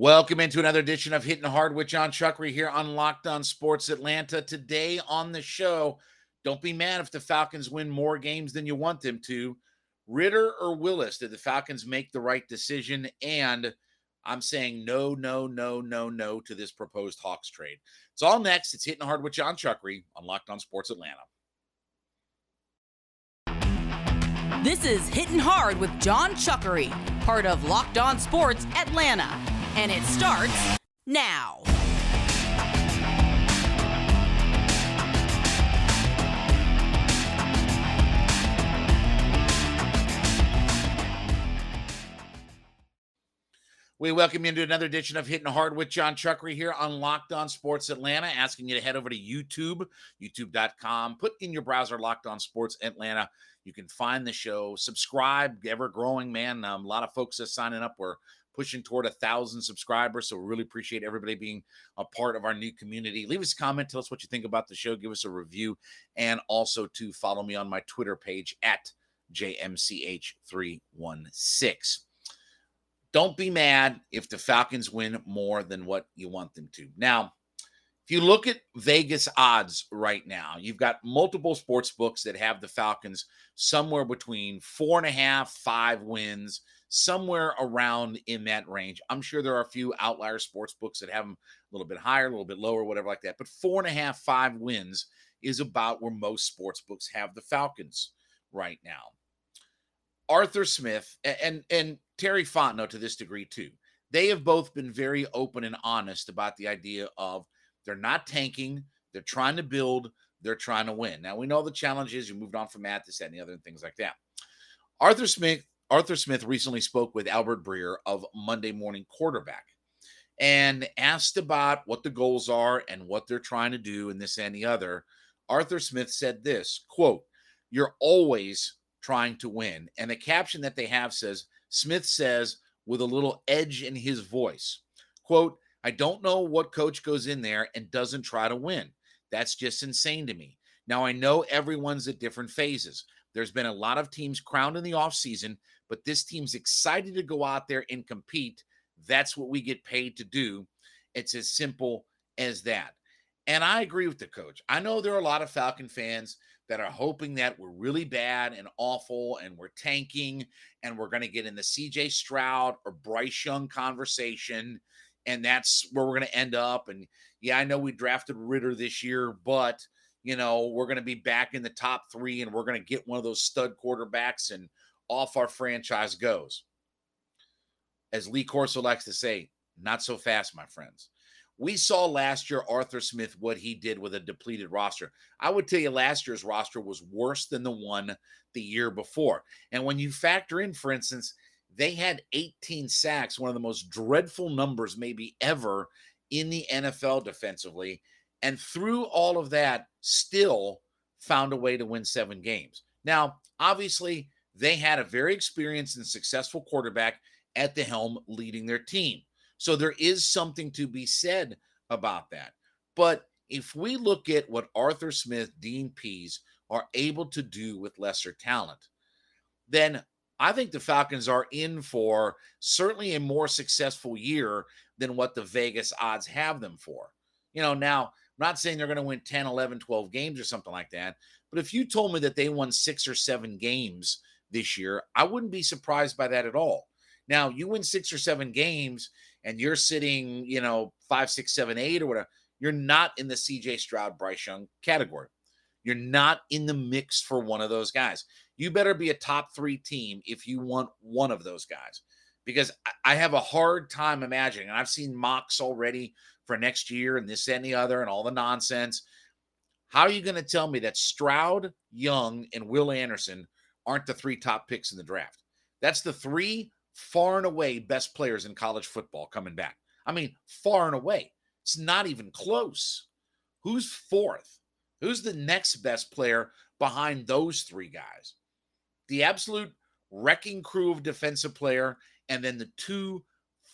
Welcome into another edition of Hitting Hard with Jon Chuckery here on Locked On Sports Atlanta. Today on the show, don't be mad if the Falcons win more games than you want them to. Ridder or Willis, did the Falcons make the right decision? And I'm saying no, no, no, no, no to this proposed Hawks trade. It's all next. It's Hitting Hard with Jon Chuckery on Locked On Sports Atlanta. This is Hitting Hard with Jon Chuckery, part of Locked On Sports Atlanta and it starts now. We welcome you into another edition of Hitting Hard with Jon Chuckery here on Locked On Sports Atlanta, asking you to head over to YouTube, youtube.com, put in your browser Locked On Sports Atlanta. You can find the show, subscribe, ever growing, man. Um, a lot of folks are signing up. We're pushing toward a thousand subscribers. So we really appreciate everybody being a part of our new community. Leave us a comment, tell us what you think about the show, give us a review, and also to follow me on my Twitter page at JMCH316. Don't be mad if the Falcons win more than what you want them to. Now, if you look at Vegas odds right now, you've got multiple sports books that have the Falcons somewhere between four and a half, five wins somewhere around in that range. I'm sure there are a few outlier sports books that have them a little bit higher, a little bit lower, whatever like that. But four and a half, five wins is about where most sports books have the Falcons right now. Arthur Smith and and Terry Fontenot to this degree too. They have both been very open and honest about the idea of they're not tanking, they're trying to build, they're trying to win. Now we know the challenges. you moved on from this, and the other, things like that. Arthur Smith Arthur Smith recently spoke with Albert Breer of Monday Morning Quarterback and asked about what the goals are and what they're trying to do and this and the other. Arthur Smith said this quote, You're always trying to win. And the caption that they have says, Smith says with a little edge in his voice, quote, I don't know what coach goes in there and doesn't try to win. That's just insane to me. Now, I know everyone's at different phases. There's been a lot of teams crowned in the offseason but this team's excited to go out there and compete. That's what we get paid to do. It's as simple as that. And I agree with the coach. I know there are a lot of Falcon fans that are hoping that we're really bad and awful and we're tanking and we're going to get in the CJ Stroud or Bryce Young conversation. And that's where we're going to end up. And yeah, I know we drafted Ridder this year, but, you know, we're going to be back in the top three and we're going to get one of those stud quarterbacks and off our franchise goes. As Lee Corso likes to say, not so fast, my friends. We saw last year Arthur Smith what he did with a depleted roster. I would tell you last year's roster was worse than the one the year before. And when you factor in, for instance, they had 18 sacks, one of the most dreadful numbers maybe ever in the NFL defensively. And through all of that, still found a way to win seven games. Now, obviously, they had a very experienced and successful quarterback at the helm leading their team. So there is something to be said about that. But if we look at what Arthur Smith, Dean Pees are able to do with lesser talent, then I think the Falcons are in for certainly a more successful year than what the Vegas odds have them for. You know, now I'm not saying they're going to win 10, 11, 12 games or something like that. But if you told me that they won six or seven games this year. I wouldn't be surprised by that at all. Now, you win six or seven games and you're sitting, you know, five, six, seven, eight, or whatever. You're not in the CJ Stroud, Bryce Young category. You're not in the mix for one of those guys. You better be a top three team if you want one of those guys, because I have a hard time imagining, and I've seen mocks already for next year and this and the other and all the nonsense. How are you going to tell me that Stroud, Young, and Will Anderson aren't the three top picks in the draft. That's the three far and away best players in college football coming back. I mean, far and away. It's not even close. Who's fourth? Who's the next best player behind those three guys? The absolute wrecking crew of defensive player, and then the two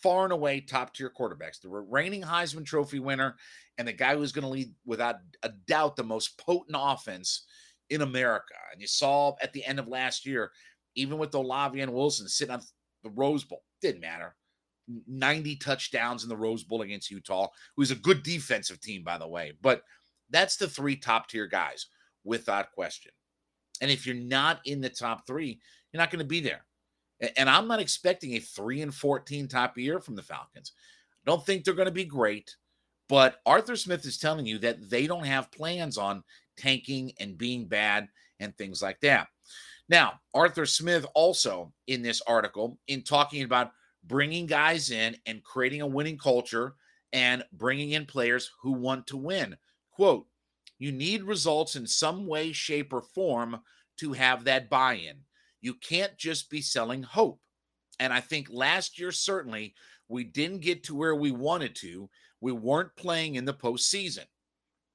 far and away top tier quarterbacks, the reigning Heisman Trophy winner, and the guy who's going to lead without a doubt the most potent offense in America. And you saw at the end of last year, even with Olave and Wilson sitting on the Rose Bowl, didn't matter. 90 touchdowns in the Rose Bowl against Utah, who's a good defensive team, by the way. But that's the three top tier guys without question. And if you're not in the top three, you're not going to be there. And I'm not expecting a three and 14 top year from the Falcons. I don't think they're going to be great, but Arthur Smith is telling you that they don't have plans on tanking and being bad and things like that. Now, Arthur Smith also in this article, in talking about bringing guys in and creating a winning culture and bringing in players who want to win. Quote, you need results in some way, shape, or form to have that buy in. You can't just be selling hope. And I think last year, certainly, we didn't get to where we wanted to. We weren't playing in the postseason.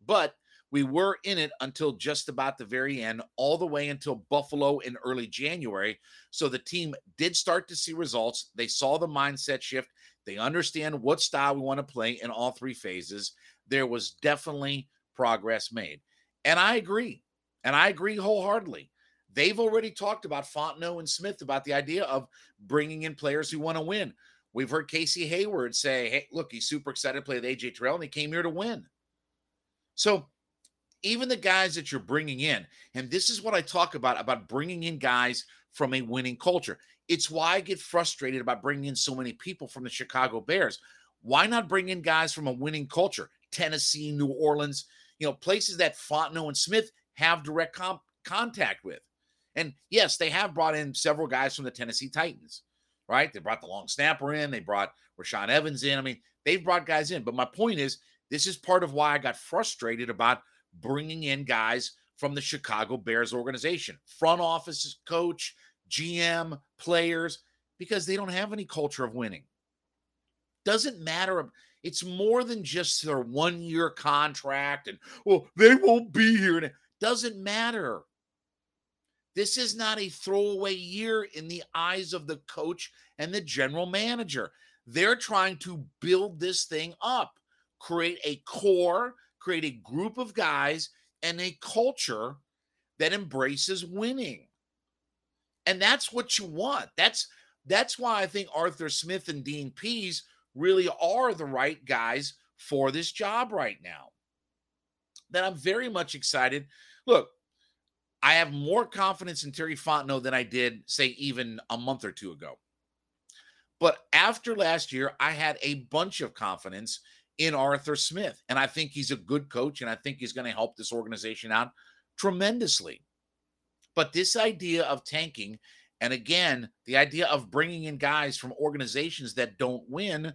But we were in it until just about the very end, all the way until Buffalo in early January. So the team did start to see results. They saw the mindset shift. They understand what style we want to play in all three phases. There was definitely progress made. And I agree. And I agree wholeheartedly. They've already talked about Fontenot and Smith about the idea of bringing in players who want to win. We've heard Casey Hayward say, hey, look, he's super excited to play with AJ Terrell, and he came here to win. So even the guys that you're bringing in, and this is what I talk about about bringing in guys from a winning culture. It's why I get frustrated about bringing in so many people from the Chicago Bears. Why not bring in guys from a winning culture? Tennessee, New Orleans, you know, places that Fontenot and Smith have direct comp- contact with. And yes, they have brought in several guys from the Tennessee Titans, right? They brought the long snapper in, they brought Rashaan Evans in. I mean, they've brought guys in. But my point is, this is part of why I got frustrated about bringing in guys from the Chicago Bears organization, front office coach, GM, players, because they don't have any culture of winning. Doesn't matter. It's more than just their one year contract and, well, they won't be here. Doesn't matter. This is not a throwaway year in the eyes of the coach and the general manager. They're trying to build this thing up, create a core create a group of guys and a culture that embraces winning. And that's what you want. That's that's why I think Arthur Smith and Dean Pees really are the right guys for this job right now. That I'm very much excited. Look, I have more confidence in Terry Fontenot than I did, say, even a month or two ago. But after last year, I had a bunch of confidence in Arthur Smith. And I think he's a good coach, and I think he's going to help this organization out tremendously. But this idea of tanking, and again, the idea of bringing in guys from organizations that don't win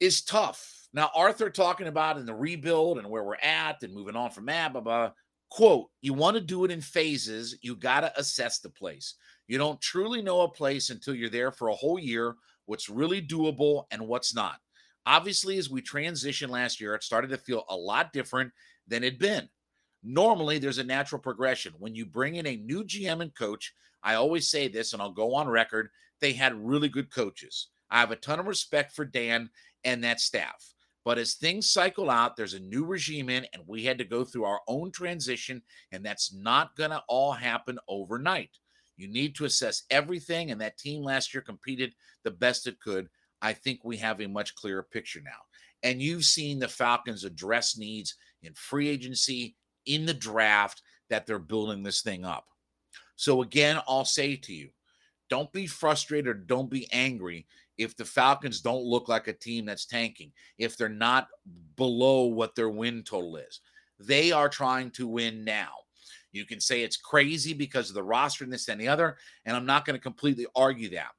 is tough. Now, Arthur talking about in the rebuild and where we're at and moving on from that, blah, blah, quote, you want to do it in phases. You got to assess the place. You don't truly know a place until you're there for a whole year, what's really doable and what's not. Obviously, as we transitioned last year, it started to feel a lot different than it'd been. Normally, there's a natural progression. When you bring in a new GM and coach, I always say this, and I'll go on record they had really good coaches. I have a ton of respect for Dan and that staff. But as things cycle out, there's a new regime in, and we had to go through our own transition, and that's not going to all happen overnight. You need to assess everything, and that team last year competed the best it could. I think we have a much clearer picture now. And you've seen the Falcons address needs in free agency, in the draft, that they're building this thing up. So, again, I'll say to you don't be frustrated don't be angry if the Falcons don't look like a team that's tanking, if they're not below what their win total is. They are trying to win now. You can say it's crazy because of the roster and this and the other, and I'm not going to completely argue that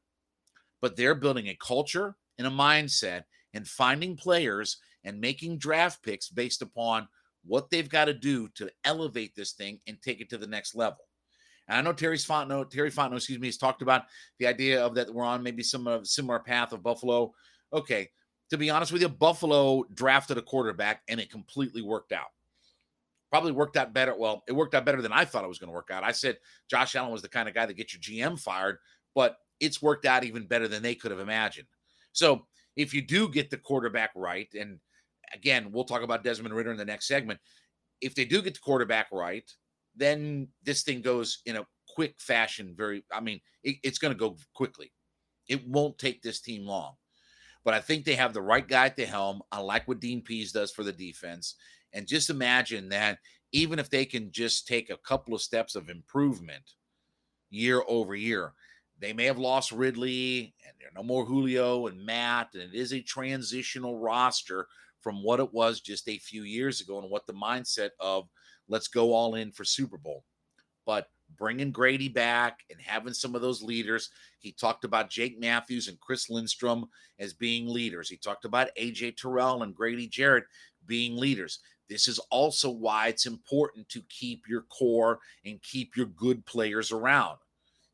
but they're building a culture and a mindset and finding players and making draft picks based upon what they've got to do to elevate this thing and take it to the next level. And I know Terry's Fontenot, Terry Fontenot, excuse me, has talked about the idea of that we're on maybe some of similar path of Buffalo. Okay, to be honest with you, Buffalo drafted a quarterback and it completely worked out. Probably worked out better. Well, it worked out better than I thought it was going to work out. I said Josh Allen was the kind of guy that gets your GM fired, but it's worked out even better than they could have imagined. So if you do get the quarterback right, and again, we'll talk about Desmond Ridder in the next segment. If they do get the quarterback right, then this thing goes in a quick fashion. Very, I mean, it, it's going to go quickly. It won't take this team long. But I think they have the right guy at the helm. I like what Dean Pees does for the defense. And just imagine that even if they can just take a couple of steps of improvement year over year, they may have lost Ridley and there are no more Julio and Matt. And it is a transitional roster from what it was just a few years ago and what the mindset of let's go all in for Super Bowl. But bringing Grady back and having some of those leaders, he talked about Jake Matthews and Chris Lindstrom as being leaders. He talked about AJ Terrell and Grady Jarrett being leaders. This is also why it's important to keep your core and keep your good players around.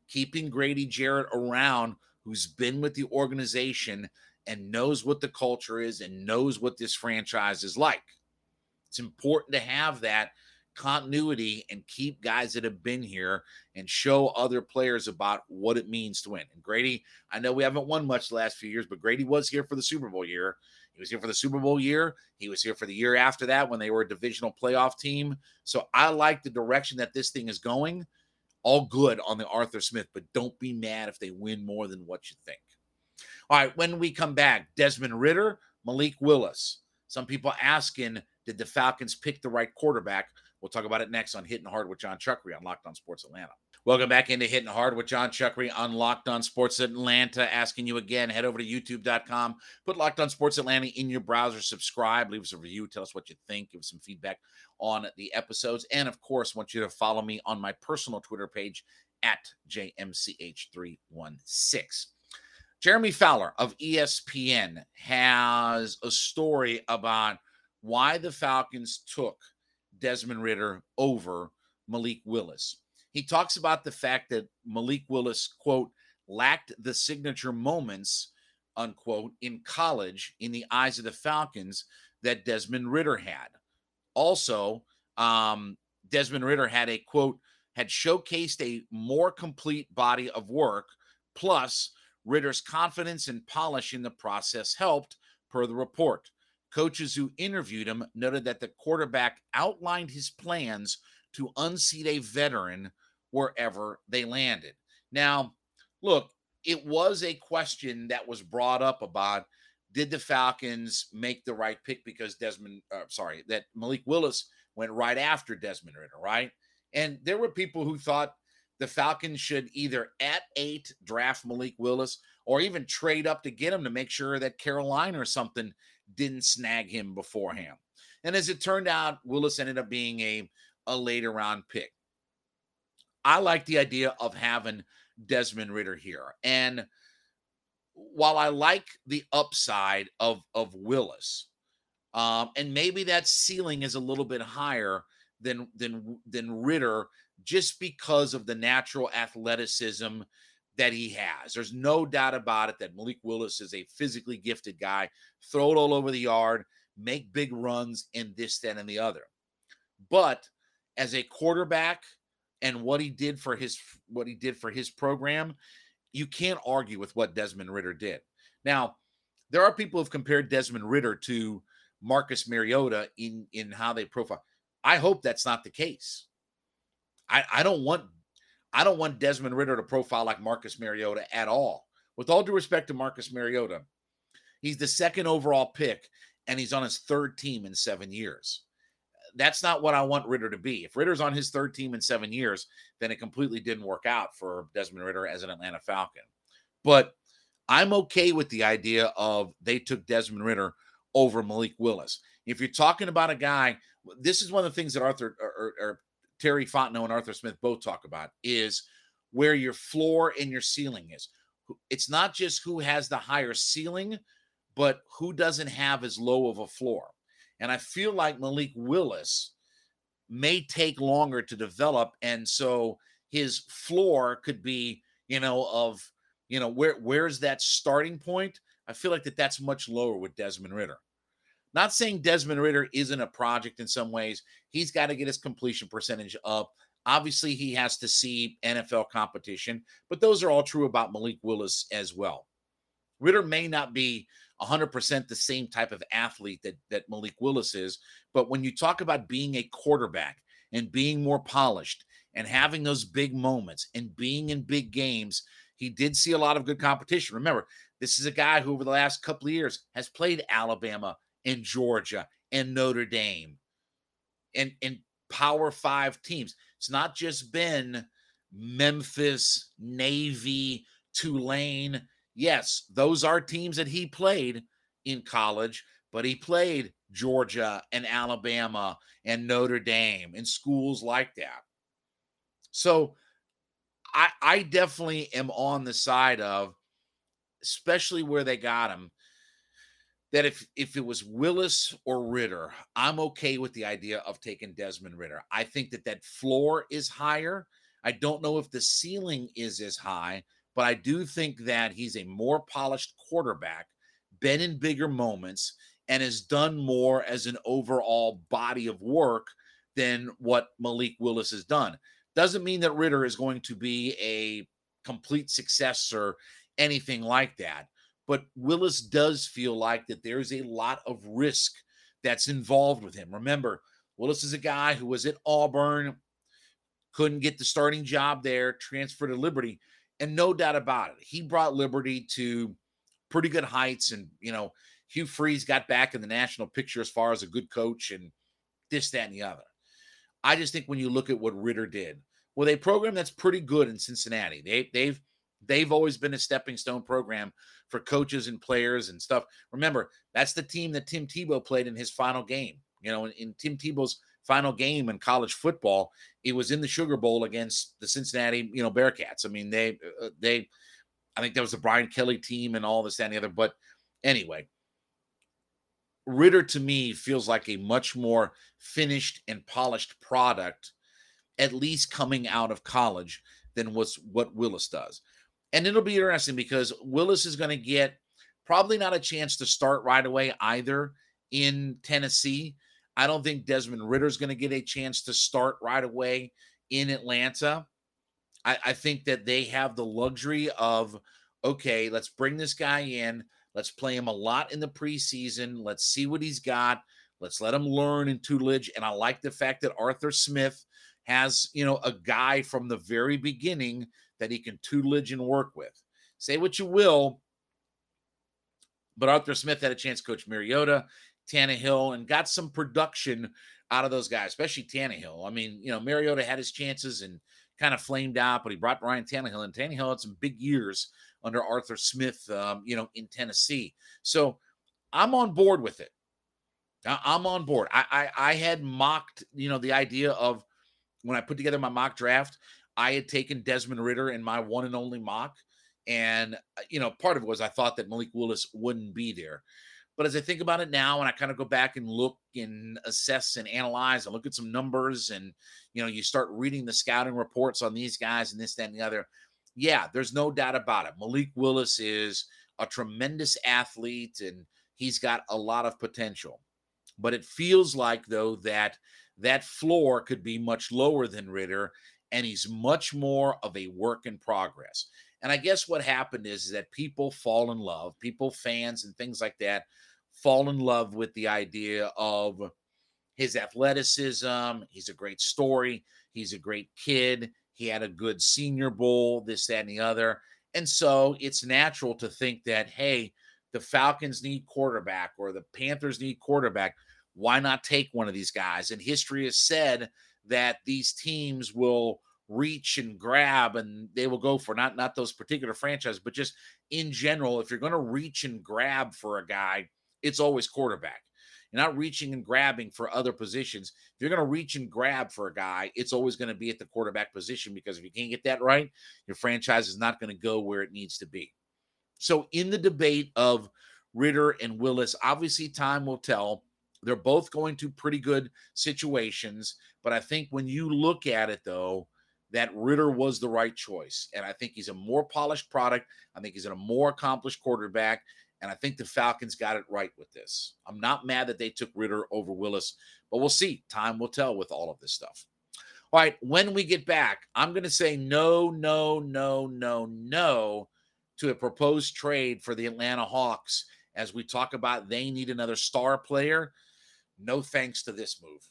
Keeping Grady Jarrett around, who's been with the organization and knows what the culture is and knows what this franchise is like. It's important to have that continuity and keep guys that have been here and show other players about what it means to win. And Grady, I know we haven't won much the last few years, but Grady was here for the Super Bowl year. He was here for the Super Bowl year. He was here for the year after that when they were a divisional playoff team. So I like the direction that this thing is going. All good on the Arthur Smith, but don't be mad if they win more than what you think. All right, when we come back, Desmond Ridder, Malik Willis. Some people asking, did the Falcons pick the right quarterback? We'll talk about it next on Hitting Hard with Jon Chuckery on Locked On Sports Atlanta. Welcome back into Hitting Hard with Jon Chuckery on Locked On Sports Atlanta. Asking you again, head over to youtube.com, put Locked On Sports Atlanta in your browser, subscribe, leave us a review, tell us what you think, give us some feedback on the episodes. And of course, want you to follow me on my personal Twitter page at JMCH316. Jeremy Fowler of ESPN has a story about why the Falcons took Desmond Ridder over Malik Willis. He talks about the fact that Malik Willis, quote, lacked the signature moments, unquote, in college in the eyes of the Falcons that Desmond Ridder had. Also, um, Desmond Ridder had a quote, had showcased a more complete body of work, plus Ridder's confidence and polish in the process helped, per the report. Coaches who interviewed him noted that the quarterback outlined his plans to unseat a veteran wherever they landed. Now, look, it was a question that was brought up about did the Falcons make the right pick because Desmond, uh, sorry, that Malik Willis went right after Desmond Ridder, right? And there were people who thought the Falcons should either at eight draft Malik Willis or even trade up to get him to make sure that Carolina or something didn't snag him beforehand. And as it turned out, Willis ended up being a, a later round pick. I like the idea of having Desmond Ridder here. And while I like the upside of, of Willis, um, and maybe that ceiling is a little bit higher than than than Ridder just because of the natural athleticism that he has. There's no doubt about it that Malik Willis is a physically gifted guy, throw it all over the yard, make big runs, and this, that, and the other. But as a quarterback and what he did for his what he did for his program, you can't argue with what Desmond Ridder did. Now, there are people who've compared Desmond Ridder to Marcus Mariota in in how they profile. I hope that's not the case. I, I don't want I don't want Desmond Ridder to profile like Marcus Mariota at all. With all due respect to Marcus Mariota, he's the second overall pick and he's on his third team in seven years. That's not what I want Ridder to be. If Ridder's on his third team in seven years, then it completely didn't work out for Desmond Ridder as an Atlanta Falcon. But I'm okay with the idea of they took Desmond Ridder over Malik Willis. If you're talking about a guy, this is one of the things that Arthur or, or Terry Fontenot and Arthur Smith both talk about is where your floor and your ceiling is. It's not just who has the higher ceiling, but who doesn't have as low of a floor. And I feel like Malik Willis may take longer to develop. And so his floor could be, you know, of, you know, where where's that starting point? I feel like that that's much lower with Desmond Ridder. Not saying Desmond Ridder isn't a project in some ways. He's got to get his completion percentage up. Obviously, he has to see NFL competition, but those are all true about Malik Willis as well. Ridder may not be 100% the same type of athlete that, that Malik Willis is, but when you talk about being a quarterback and being more polished and having those big moments and being in big games, he did see a lot of good competition. Remember, this is a guy who over the last couple of years has played Alabama and Georgia and Notre Dame and, and Power Five teams. It's not just been Memphis, Navy, Tulane. Yes, those are teams that he played in college, but he played Georgia and Alabama and Notre Dame and schools like that. So I, I definitely am on the side of, especially where they got him, that if if it was Willis or Ridder, I'm okay with the idea of taking Desmond Ridder. I think that that floor is higher. I don't know if the ceiling is as high, but I do think that he's a more polished quarterback, been in bigger moments, and has done more as an overall body of work than what Malik Willis has done. Doesn't mean that Ridder is going to be a complete success or anything like that. But Willis does feel like that there's a lot of risk that's involved with him. Remember, Willis is a guy who was at Auburn, couldn't get the starting job there, transferred to Liberty, and no doubt about it, he brought Liberty to pretty good heights. And you know, Hugh Freeze got back in the national picture as far as a good coach and this, that, and the other. I just think when you look at what Ridder did with a program that's pretty good in Cincinnati, they, they've they've always been a stepping stone program for coaches and players and stuff. Remember, that's the team that Tim Tebow played in his final game. You know, in, in Tim Tebow's final game in college football, it was in the Sugar Bowl against the Cincinnati, you know, Bearcats. I mean, they uh, they, I think that was the Brian Kelly team and all this and the other. But anyway, Ridder to me feels like a much more finished and polished product, at least coming out of college, than what's what Willis does. And it'll be interesting because Willis is going to get probably not a chance to start right away either in Tennessee. I don't think Desmond Ridder is going to get a chance to start right away in Atlanta. I, I think that they have the luxury of, okay, let's bring this guy in. Let's play him a lot in the preseason. Let's see what he's got. Let's let him learn in tutelage. And I like the fact that Arthur Smith has, you know, a guy from the very beginning that he can tutelage and work with. Say what you will, but Arthur Smith had a chance to coach Mariota, Tannehill, and got some production out of those guys, especially Tannehill. I mean, you know, Mariota had his chances and kind of flamed out, but he brought Ryan Tannehill, and Tannehill had some big years under Arthur Smith, um, you know, in Tennessee. So I'm on board with it. I'm on board. I, I I had mocked, you know, the idea of when I put together my mock draft, I had taken Desmond Ridder in my one and only mock. And, uh, you know, part of it was I thought that Malik Willis wouldn't be there. But as I think about it now, and I kind of go back and look and assess and analyze and look at some numbers, and you know, you start reading the scouting reports on these guys and this, that, and the other. Yeah, there's no doubt about it. Malik Willis is a tremendous athlete and he's got a lot of potential. But it feels like, though, that that floor could be much lower than Ridder, and he's much more of a work in progress. And I guess what happened is, is that people fall in love, people, fans, and things like that fall in love with the idea of his athleticism. He's a great story. He's a great kid. He had a good senior bowl, this, that, and the other. And so it's natural to think that, hey, the Falcons need quarterback or the Panthers need quarterback. Why not take one of these guys? And history has said that these teams will reach and grab and they will go for not not those particular franchises but just in general if you're going to reach and grab for a guy it's always quarterback you're not reaching and grabbing for other positions if you're going to reach and grab for a guy it's always going to be at the quarterback position because if you can't get that right your franchise is not going to go where it needs to be so in the debate of Ridder and Willis obviously time will tell they're both going to pretty good situations but I think when you look at it though that Ridder was the right choice. And I think he's a more polished product. I think he's a more accomplished quarterback. And I think the Falcons got it right with this. I'm not mad that they took Ridder over Willis, but we'll see. Time will tell with all of this stuff. All right, when we get back, I'm going to say no, no, no, no, no to a proposed trade for the Atlanta Hawks as we talk about they need another star player. No thanks to this move.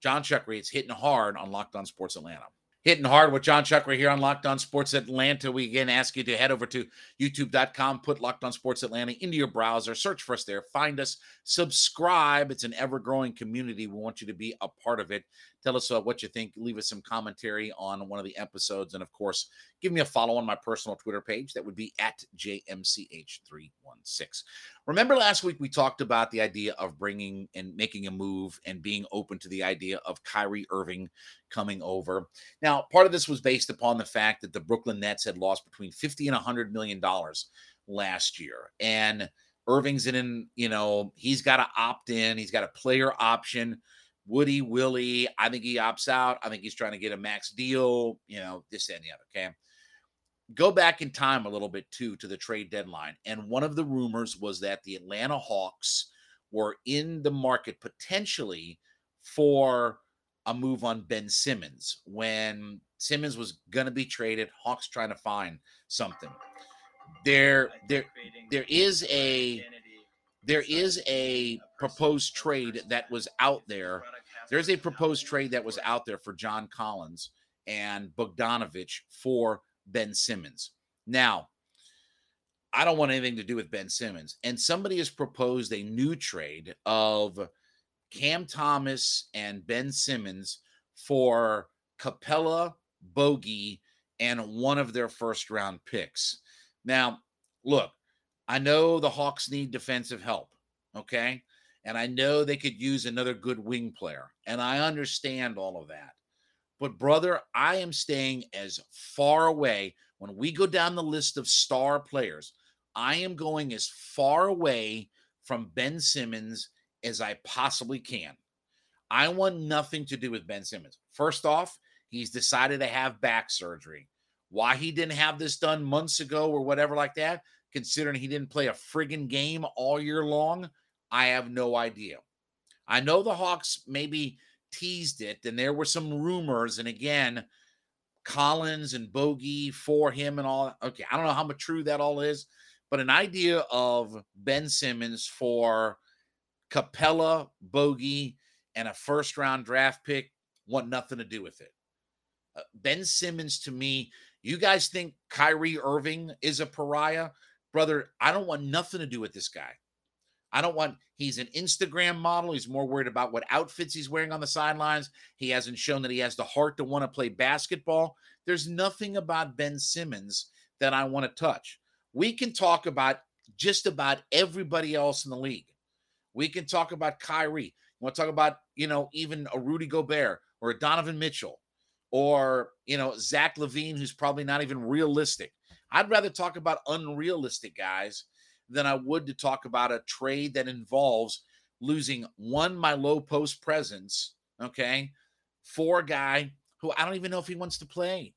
Jon Chuckery, it's hitting hard on Locked On Sports Atlanta. Hitting hard with John Chuck right here on Locked On Sports Atlanta. We again ask you to head over to youtube.com, put Locked On Sports Atlanta into your browser, search for us there, find us, subscribe. It's an ever growing community. We want you to be a part of it. Tell us uh, what you think. Leave us some commentary on one of the episodes. And of course, give me a follow on my personal Twitter page. That would be at JMCH316. Remember last week we talked about the idea of bringing and making a move and being open to the idea of Kyrie Irving coming over. Now, part of this was based upon the fact that the Brooklyn Nets had lost between 50 and 100 million dollars last year. And Irving's in, you know, he's got to opt in, he's got a player option Woody, Willie, I think he opts out. I think he's trying to get a max deal, you know, this and the other. Okay. Go back in time a little bit too to the trade deadline. And one of the rumors was that the Atlanta Hawks were in the market potentially for a move on Ben Simmons when Simmons was going to be traded. Hawks trying to find something. Ah, there, there, there is a there is a proposed trade that was out there. There's a proposed trade that was out there for John Collins and Bogdanovic for Ben Simmons. Now, I don't want anything to do with Ben Simmons. And somebody has proposed a new trade of Cam Thomas and Ben Simmons for Capela, Bogey, and one of their first round picks. Now, look, I know the Hawks need defensive help. Okay. And I know they could use another good wing player. And I understand all of that. But, brother, I am staying as far away. When we go down the list of star players, I am going as far away from Ben Simmons as I possibly can. I want nothing to do with Ben Simmons. First off, he's decided to have back surgery. Why he didn't have this done months ago or whatever like that, considering he didn't play a friggin' game all year long? I have no idea. I know the Hawks maybe teased it, and there were some rumors. And again, Collins and Bogey for him and all. Okay, I don't know how much true that all is, but an idea of Ben Simmons for Capela, Bogey, and a first round draft pick want nothing to do with it. Uh, ben Simmons, to me, you guys think Kyrie Irving is a pariah? Brother, I don't want nothing to do with this guy. I don't want, he's an Instagram model. He's more worried about what outfits he's wearing on the sidelines. He hasn't shown that he has the heart to want to play basketball. There's nothing about Ben Simmons that I want to touch. We can talk about just about everybody else in the league. We can talk about Kyrie. You want to talk about, you know, even a Rudy Gobert or a Donovan Mitchell or, you know, Zach LaVine, who's probably not even realistic. I'd rather talk about unrealistic guys than I would to talk about a trade that involves losing one, my low post presence, okay, for a guy who I don't even know if he wants to play.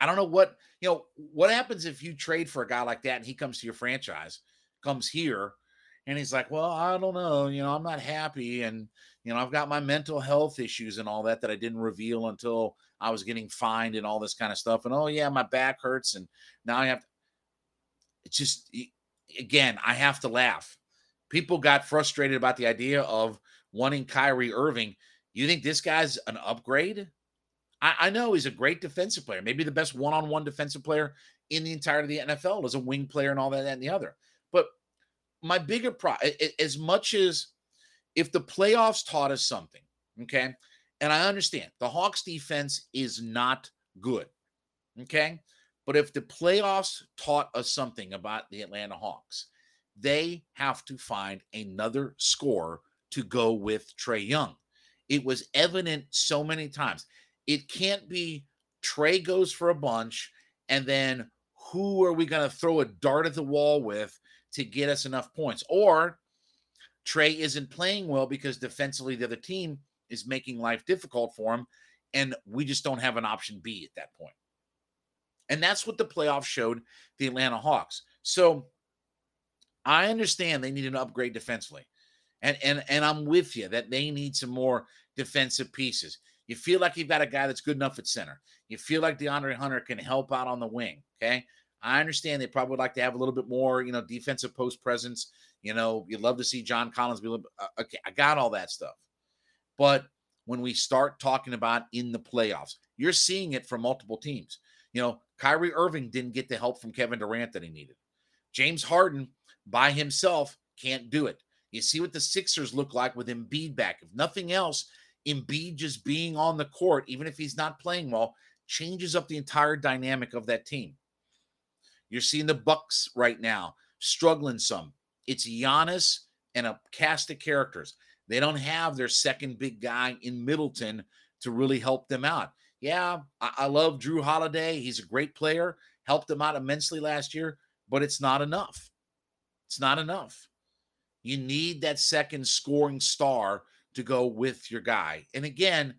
I don't know what, you know, what happens if you trade for a guy like that and he comes to your franchise, comes here, and he's like, well, I don't know, you know, I'm not happy. And, you know, I've got my mental health issues and all that that I didn't reveal until I was getting fined and all this kind of stuff. And oh yeah, my back hurts, and now I have. To, it's just again, I have to laugh. People got frustrated about the idea of wanting Kyrie Irving. You think this guy's an upgrade? I, I know he's a great defensive player, maybe the best one-on-one defensive player in the entirety of the NFL as a wing player and all that, that and the other. But my bigger problem, as much as if the playoffs taught us something, okay, and I understand the Hawks defense is not good. Okay. But if the playoffs taught us something about the Atlanta Hawks, they have to find another score to go with Trae Young. It was evident so many times. It can't be Trae goes for a bunch and then who are we going to throw a dart at the wall with to get us enough points? Or Trae isn't playing well because defensively the other team is making life difficult for him. And we just don't have an option B at that point. And that's what the playoffs showed the Atlanta Hawks. So I understand they need an upgrade defensively. And and and I'm with you that they need some more defensive pieces. You feel like you've got a guy that's good enough at center. You feel like DeAndre Hunter can help out on the wing. Okay. I understand they probably would like to have a little bit more, you know, defensive post presence. You know, you'd love to see John Collins be a little, uh, okay. I got all that stuff. But when we start talking about in the playoffs, You're seeing it from multiple teams. You know, Kyrie Irving didn't get the help from Kevin Durant that he needed. James Harden by himself can't do it. You see what the Sixers look like with Embiid back. If nothing else, Embiid just being on the court, even if he's not playing well, changes up the entire dynamic of that team. You're seeing the Bucks right now struggling some. It's Giannis and a cast of characters. They don't have their second big guy in Middleton to really help them out. Yeah, I, I love Jrue Holiday. He's a great player, helped them out immensely last year, but it's not enough. It's not enough. You need that second scoring star to go with your guy. And again,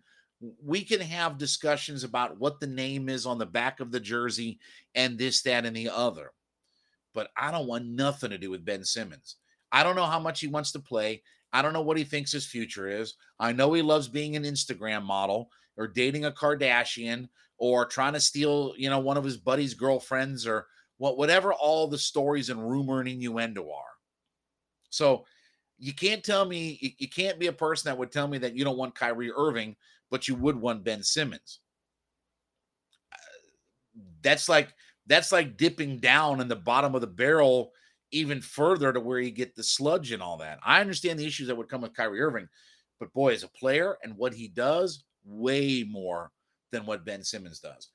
we can have discussions about what the name is on the back of the jersey and this, that, and the other. But I don't want nothing to do with Ben Simmons. I don't know how much he wants to play. I don't know what he thinks his future is. I know he loves being an Instagram model or dating a Kardashian or trying to steal, you know, one of his buddy's girlfriends or what whatever all the stories and rumor and innuendo are. So you can't tell me you can't be a person that would tell me that you don't want Kyrie Irving, but you would want Ben Simmons. Uh, that's like that's like dipping down in the bottom of the barrel even further to where you get the sludge and all that. I understand the issues that would come with Kyrie Irving, but boy, as a player and what he does, way more than what Ben Simmons does.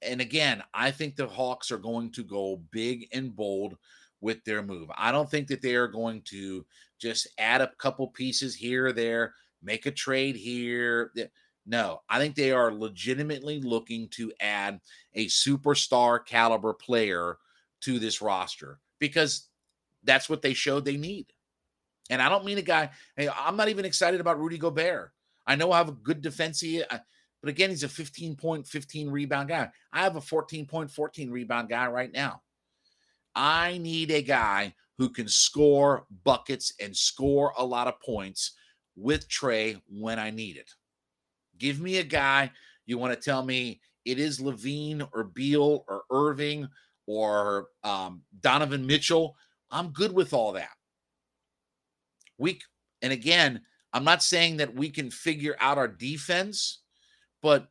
And again, I think the Hawks are going to go big and bold with their move. I don't think that they are going to just add a couple pieces here or there, make a trade here. No, I think they are legitimately looking to add a superstar caliber player to this roster because that's what they showed they need. And I don't mean a guy, I'm not even excited about Rudy Gobert. I know I have a good defense, uh, but again, he's a 15 point, 15 rebound guy. I have a 14 point, 14 rebound guy right now. I need a guy who can score buckets and score a lot of points with Trae when I need it. Give me a guy you want to tell me it is LaVine or Beal or Irving or um, Donovan Mitchell. I'm good with all that. We and again, I'm not saying that we can figure out our defense, but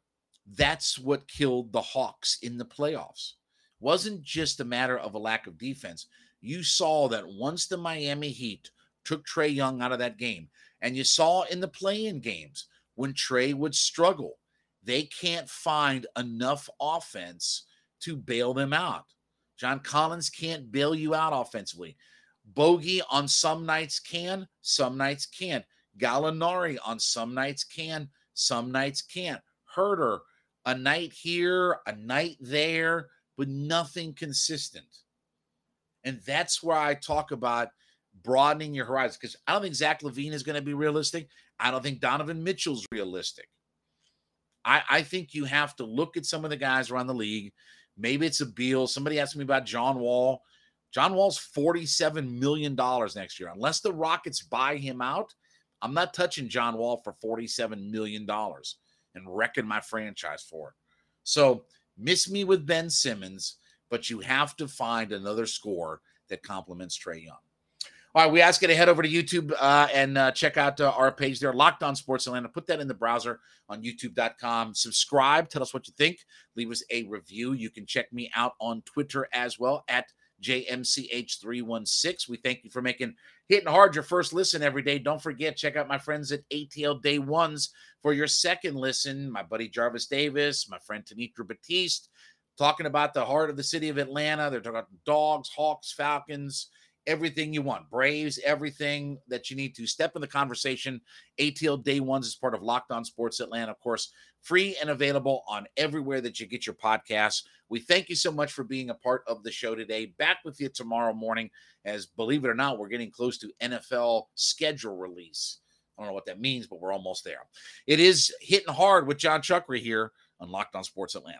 that's what killed the Hawks in the playoffs wasn't just a matter of a lack of defense. You saw that once the Miami Heat took Trae Young out of that game, and you saw in the play-in games when Trae would struggle, they can't find enough offense to bail them out. John Collins can't bail you out offensively. Bogey on some nights can, some nights can't. Gallinari on some nights can, some nights can't. Huerter, a night here, a night there but nothing consistent. And that's where I talk about broadening your horizons because I don't think Zach LaVine is going to be realistic. I don't think Donovan Mitchell's realistic. I, I think you have to look at some of the guys around the league. Maybe it's a Beal. Somebody asked me about John Wall. John Wall's $47 million next year. Unless the Rockets buy him out, I'm not touching John Wall for $47 million and wrecking my franchise for it. So Miss me with Ben Simmons, but you have to find another score that complements Trae Young. All right, we ask you to head over to YouTube uh, and uh, check out uh, our page there, Locked On Sports Atlanta. Put that in the browser on YouTube.com. Subscribe. Tell us what you think. Leave us a review. You can check me out on Twitter as well at JMCH316. We thank you for making Hitting Hard your first listen every day. Don't forget, check out my friends at ATL Day Ones for your second listen. My buddy Jarvis Davis, my friend Tanitra Batiste, talking about the heart of the city of Atlanta. They're talking about dogs, hawks, falcons, everything you want. Braves, everything that you need to step in the conversation. ATL Day Ones is part of Locked On Sports Atlanta, of course, free and available on everywhere that you get your podcasts. We thank you so much for being a part of the show today. Back with you tomorrow morning, as believe it or not, we're getting close to NFL schedule release. I don't know what that means, but we're almost there. It is hitting hard with Jon Chuckery here on Locked On Sports Atlanta.